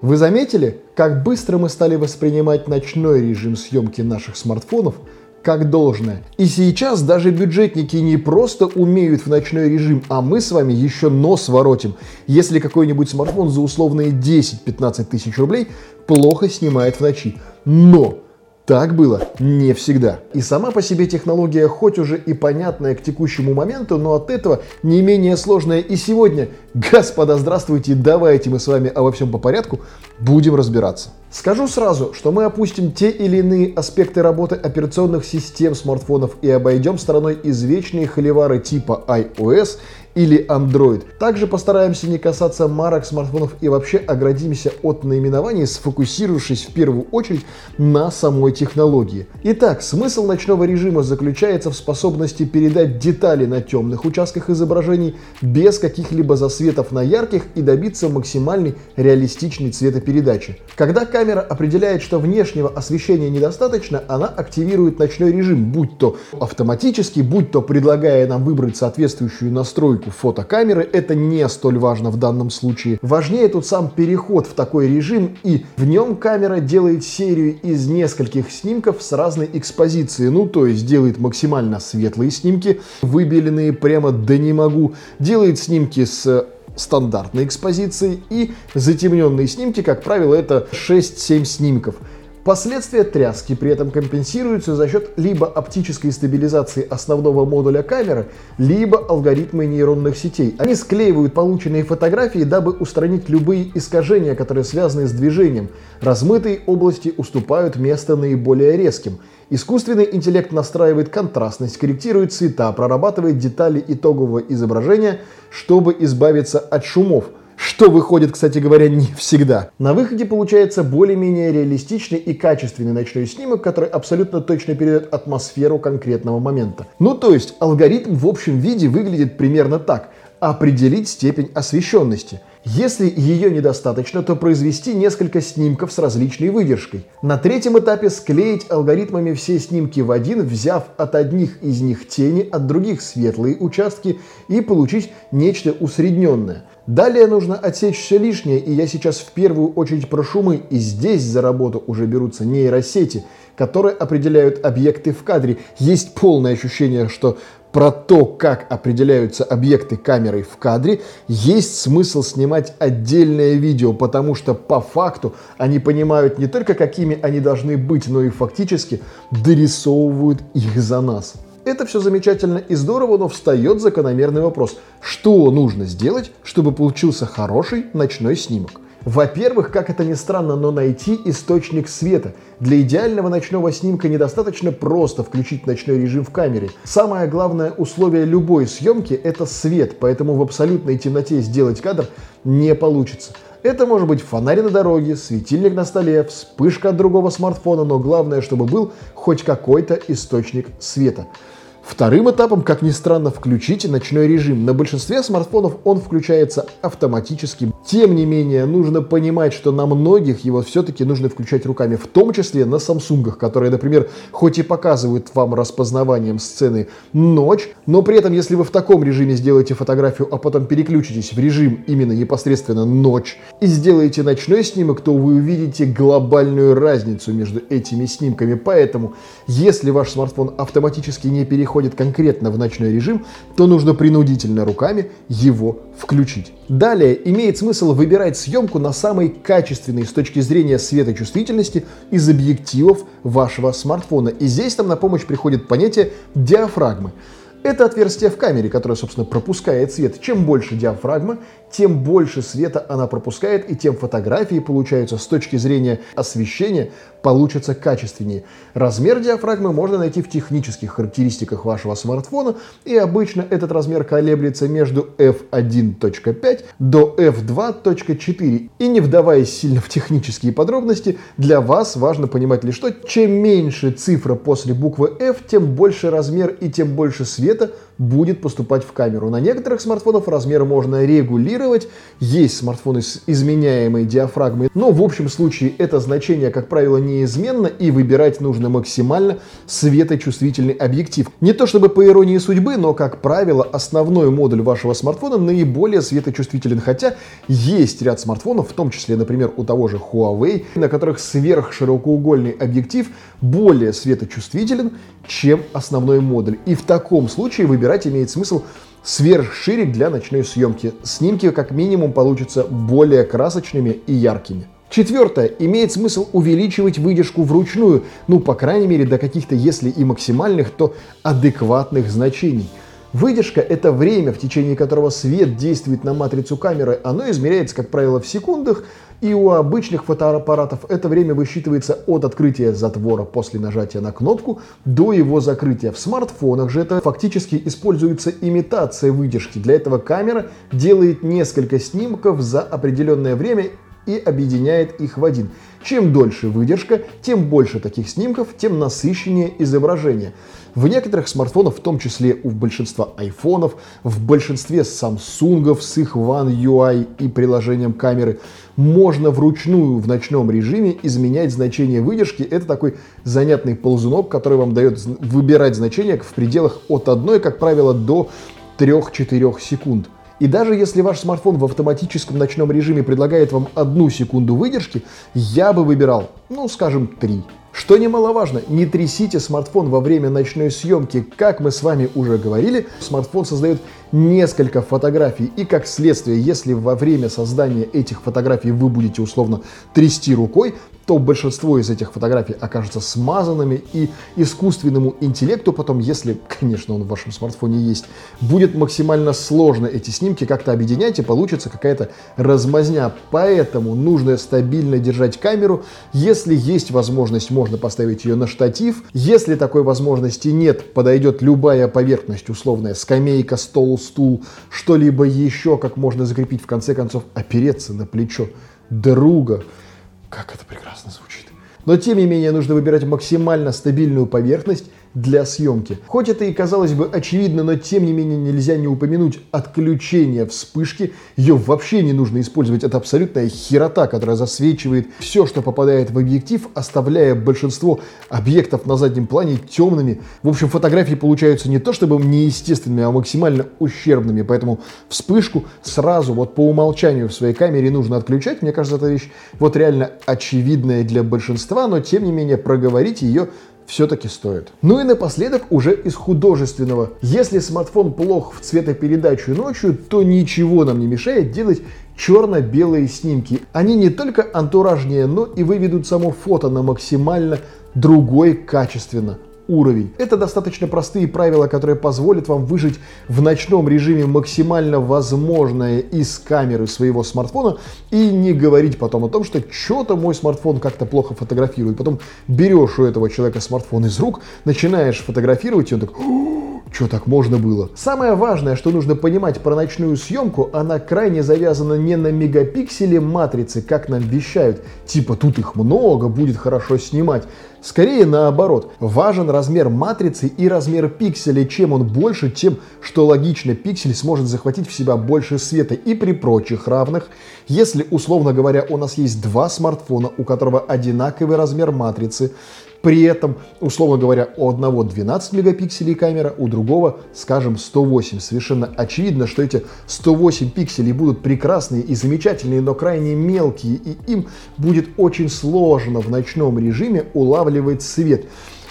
Вы заметили, как быстро мы стали воспринимать ночной режим съемки наших смартфонов как должное. И сейчас даже бюджетники не просто умеют в ночной режим, а мы с вами еще нос воротим, если какой-нибудь смартфон за условные 10-15 тысяч рублей плохо снимает в ночи. Но так было не всегда. И сама по себе технология хоть уже и понятная к текущему моменту, но от этого не менее сложная и сегодня. Господа, здравствуйте, давайте мы с вами обо всем по порядку будем разбираться. Скажу сразу, что мы опустим те или иные аспекты работы операционных систем смартфонов и обойдем стороной извечные холивары типа iOS или Android. Также постараемся не касаться марок смартфонов и вообще оградимся от наименований, сфокусировавшись в первую очередь на самой технологии. Итак, смысл ночного режима заключается в способности передать детали на темных участках изображений без каких-либо засветов на ярких и добиться максимальной реалистичной цветопередачи. Когда камера определяет, что внешнего освещения недостаточно, она активирует ночной режим, будь то автоматически, будь то предлагая нам выбрать соответствующую настройку фотокамеры, это не столь важно в данном случае. Важнее тут сам переход в такой режим, и в нем камера делает серию из нескольких снимков с разной экспозицией. Ну, то есть делает максимально светлые снимки, выбеленные прямо да не могу, делает снимки с стандартной экспозицией и затемненные снимки, как правило, это 6-7 снимков. Последствия тряски при этом компенсируются за счет либо оптической стабилизации основного модуля камеры, либо алгоритмы нейронных сетей. Они склеивают полученные фотографии, дабы устранить любые искажения, которые связаны с движением. Размытые области уступают место наиболее резким. Искусственный интеллект настраивает контрастность, корректирует цвета, прорабатывает детали итогового изображения, чтобы избавиться от шумов – что выходит, кстати говоря, не всегда. На выходе получается более-менее реалистичный и качественный ночной снимок, который абсолютно точно передает атмосферу конкретного момента. Ну то есть алгоритм в общем виде выглядит примерно так. Определить степень освещенности. Если ее недостаточно, то произвести несколько снимков с различной выдержкой. На третьем этапе склеить алгоритмами все снимки в один, взяв от одних из них тени, от других светлые участки и получить нечто усредненное. Далее нужно отсечь все лишнее, и я сейчас в первую очередь про шумы, и здесь за работу уже берутся нейросети, которые определяют объекты в кадре. Есть полное ощущение, что про то, как определяются объекты камерой в кадре, есть смысл снимать отдельное видео, потому что по факту они понимают не только какими они должны быть, но и фактически дорисовывают их за нас. Это все замечательно и здорово, но встает закономерный вопрос. Что нужно сделать, чтобы получился хороший ночной снимок? Во-первых, как это ни странно, но найти источник света. Для идеального ночного снимка недостаточно просто включить ночной режим в камере. Самое главное условие любой съемки – это свет, поэтому в абсолютной темноте сделать кадр не получится. Это может быть фонарь на дороге, светильник на столе, вспышка от другого смартфона, но главное, чтобы был хоть какой-то источник света. Вторым этапом, как ни странно, включите ночной режим. На большинстве смартфонов он включается автоматически. Тем не менее, нужно понимать, что на многих его все-таки нужно включать руками, в том числе на Samsung, которые, например, хоть и показывают вам распознаванием сцены ночь, но при этом, если вы в таком режиме сделаете фотографию, а потом переключитесь в режим именно непосредственно ночь и сделаете ночной снимок, то вы увидите глобальную разницу между этими снимками. Поэтому, если ваш смартфон автоматически не переходит конкретно в ночной режим, то нужно принудительно руками его включить. Далее имеет смысл выбирать съемку на самой качественной с точки зрения светочувствительности из объективов вашего смартфона. И здесь там на помощь приходит понятие диафрагмы. Это отверстие в камере, которое, собственно, пропускает свет. Чем больше диафрагма, тем больше света она пропускает, и тем фотографии получаются с точки зрения освещения получатся качественнее. Размер диафрагмы можно найти в технических характеристиках вашего смартфона, и обычно этот размер колеблется между f1.5 до f2.4. И не вдаваясь сильно в технические подробности, для вас важно понимать лишь что, чем меньше цифра после буквы f, тем больше размер и тем больше света будет поступать в камеру. На некоторых смартфонах размер можно регулировать, есть смартфоны с изменяемой диафрагмой, но в общем случае это значение, как правило, неизменно и выбирать нужно максимально светочувствительный объектив. Не то чтобы по иронии судьбы, но, как правило, основной модуль вашего смартфона наиболее светочувствителен, хотя есть ряд смартфонов, в том числе, например, у того же Huawei, на которых сверхширокоугольный объектив более светочувствителен, чем основной модуль. И в таком случае выбирать имеет смысл сверхширик для ночной съемки. Снимки как минимум получатся более красочными и яркими. Четвертое. Имеет смысл увеличивать выдержку вручную, ну, по крайней мере, до каких-то, если и максимальных, то адекватных значений. Выдержка – это время, в течение которого свет действует на матрицу камеры. Оно измеряется, как правило, в секундах, и у обычных фотоаппаратов это время высчитывается от открытия затвора после нажатия на кнопку до его закрытия. В смартфонах же это фактически используется имитация выдержки. Для этого камера делает несколько снимков за определенное время и объединяет их в один. Чем дольше выдержка, тем больше таких снимков, тем насыщеннее изображение. В некоторых смартфонах, в том числе у большинства айфонов, в большинстве самсунгов с их One UI и приложением камеры, можно вручную в ночном режиме изменять значение выдержки. Это такой занятный ползунок, который вам дает выбирать значение в пределах от 1, как правило, до 3-4 секунд. И даже если ваш смартфон в автоматическом ночном режиме предлагает вам одну секунду выдержки, я бы выбирал, ну, скажем, три. Что немаловажно, не трясите смартфон во время ночной съемки. Как мы с вами уже говорили, смартфон создает несколько фотографий. И как следствие, если во время создания этих фотографий вы будете условно трясти рукой, то большинство из этих фотографий окажутся смазанными, и искусственному интеллекту потом, если, конечно, он в вашем смартфоне есть, будет максимально сложно эти снимки как-то объединять, и получится какая-то размазня. Поэтому нужно стабильно держать камеру. Если есть возможность, можно поставить ее на штатив. Если такой возможности нет, подойдет любая поверхность, условная скамейка, стол, стул, что-либо еще, как можно закрепить, в конце концов, опереться на плечо друга. Как это прекрасно звучит. Но тем не менее нужно выбирать максимально стабильную поверхность для съемки. Хоть это и казалось бы очевидно, но тем не менее нельзя не упомянуть отключение вспышки. Ее вообще не нужно использовать. Это абсолютная херота, которая засвечивает все, что попадает в объектив, оставляя большинство объектов на заднем плане темными. В общем, фотографии получаются не то чтобы неестественными, а максимально ущербными. Поэтому вспышку сразу вот по умолчанию в своей камере нужно отключать. Мне кажется, эта вещь вот реально очевидная для большинства, но тем не менее проговорить ее все-таки стоит. Ну и напоследок уже из художественного. Если смартфон плох в цветопередачу ночью, то ничего нам не мешает делать черно-белые снимки. Они не только антуражнее, но и выведут само фото на максимально другой качественно уровень. Это достаточно простые правила, которые позволят вам выжить в ночном режиме максимально возможное из камеры своего смартфона и не говорить потом о том, что что-то мой смартфон как-то плохо фотографирует. Потом берешь у этого человека смартфон из рук, начинаешь фотографировать, и он такой что так можно было? Самое важное, что нужно понимать про ночную съемку, она крайне завязана не на мегапикселе матрицы, как нам вещают. Типа тут их много, будет хорошо снимать. Скорее наоборот, важен размер матрицы и размер пикселя. Чем он больше, тем, что логично, пиксель сможет захватить в себя больше света. И при прочих равных, если, условно говоря, у нас есть два смартфона, у которого одинаковый размер матрицы, при этом, условно говоря, у одного 12 мегапикселей камера, у другого, скажем, 108. Совершенно очевидно, что эти 108 пикселей будут прекрасные и замечательные, но крайне мелкие, и им будет очень сложно в ночном режиме улавливать свет.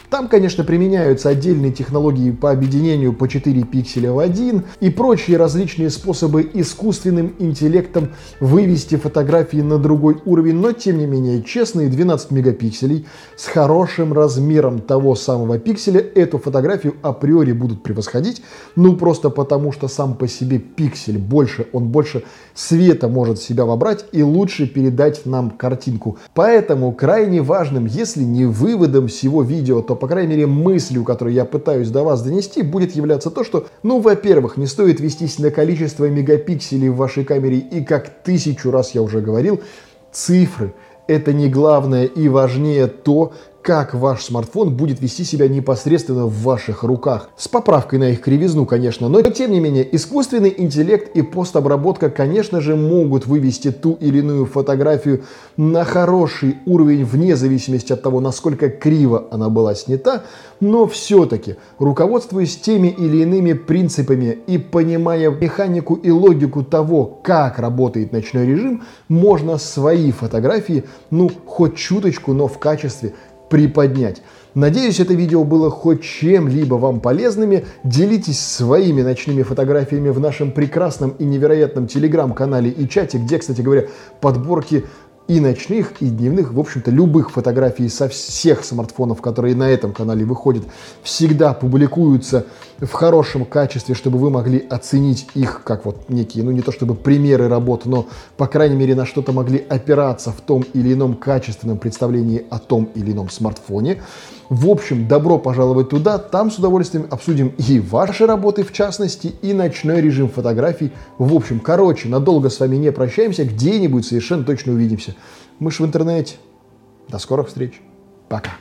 Там, конечно, применяются отдельные технологии по объединению по 4 пикселя в один и прочие различные способы искусственным интеллектом вывести фотографии на другой уровень, но тем не менее честные 12 мегапикселей с хорошим размером того самого пикселя эту фотографию априори будут превосходить, ну просто потому что сам по себе пиксель больше, он больше света может себя вобрать и лучше передать нам картинку. Поэтому крайне важным, если не выводом всего видео, то по крайней мере, мыслью, которую я пытаюсь до вас донести, будет являться то, что, ну, во-первых, не стоит вестись на количество мегапикселей в вашей камере, и как тысячу раз я уже говорил, цифры – это не главное и важнее то, как ваш смартфон будет вести себя непосредственно в ваших руках. С поправкой на их кривизну, конечно, но тем не менее искусственный интеллект и постобработка, конечно же, могут вывести ту или иную фотографию на хороший уровень вне зависимости от того, насколько криво она была снята, но все-таки, руководствуясь теми или иными принципами и понимая механику и логику того, как работает ночной режим, можно свои фотографии, ну, хоть чуточку, но в качестве приподнять. Надеюсь, это видео было хоть чем-либо вам полезными. Делитесь своими ночными фотографиями в нашем прекрасном и невероятном телеграм-канале и чате, где, кстати говоря, подборки и ночных, и дневных, в общем-то, любых фотографий со всех смартфонов, которые на этом канале выходят, всегда публикуются в хорошем качестве, чтобы вы могли оценить их как вот некие, ну не то чтобы примеры работ, но, по крайней мере, на что-то могли опираться в том или ином качественном представлении о том или ином смартфоне. В общем, добро пожаловать туда, там с удовольствием обсудим и ваши работы в частности, и ночной режим фотографий. В общем, короче, надолго с вами не прощаемся, где-нибудь совершенно точно увидимся. Мы же в интернете. До скорых встреч. Пока.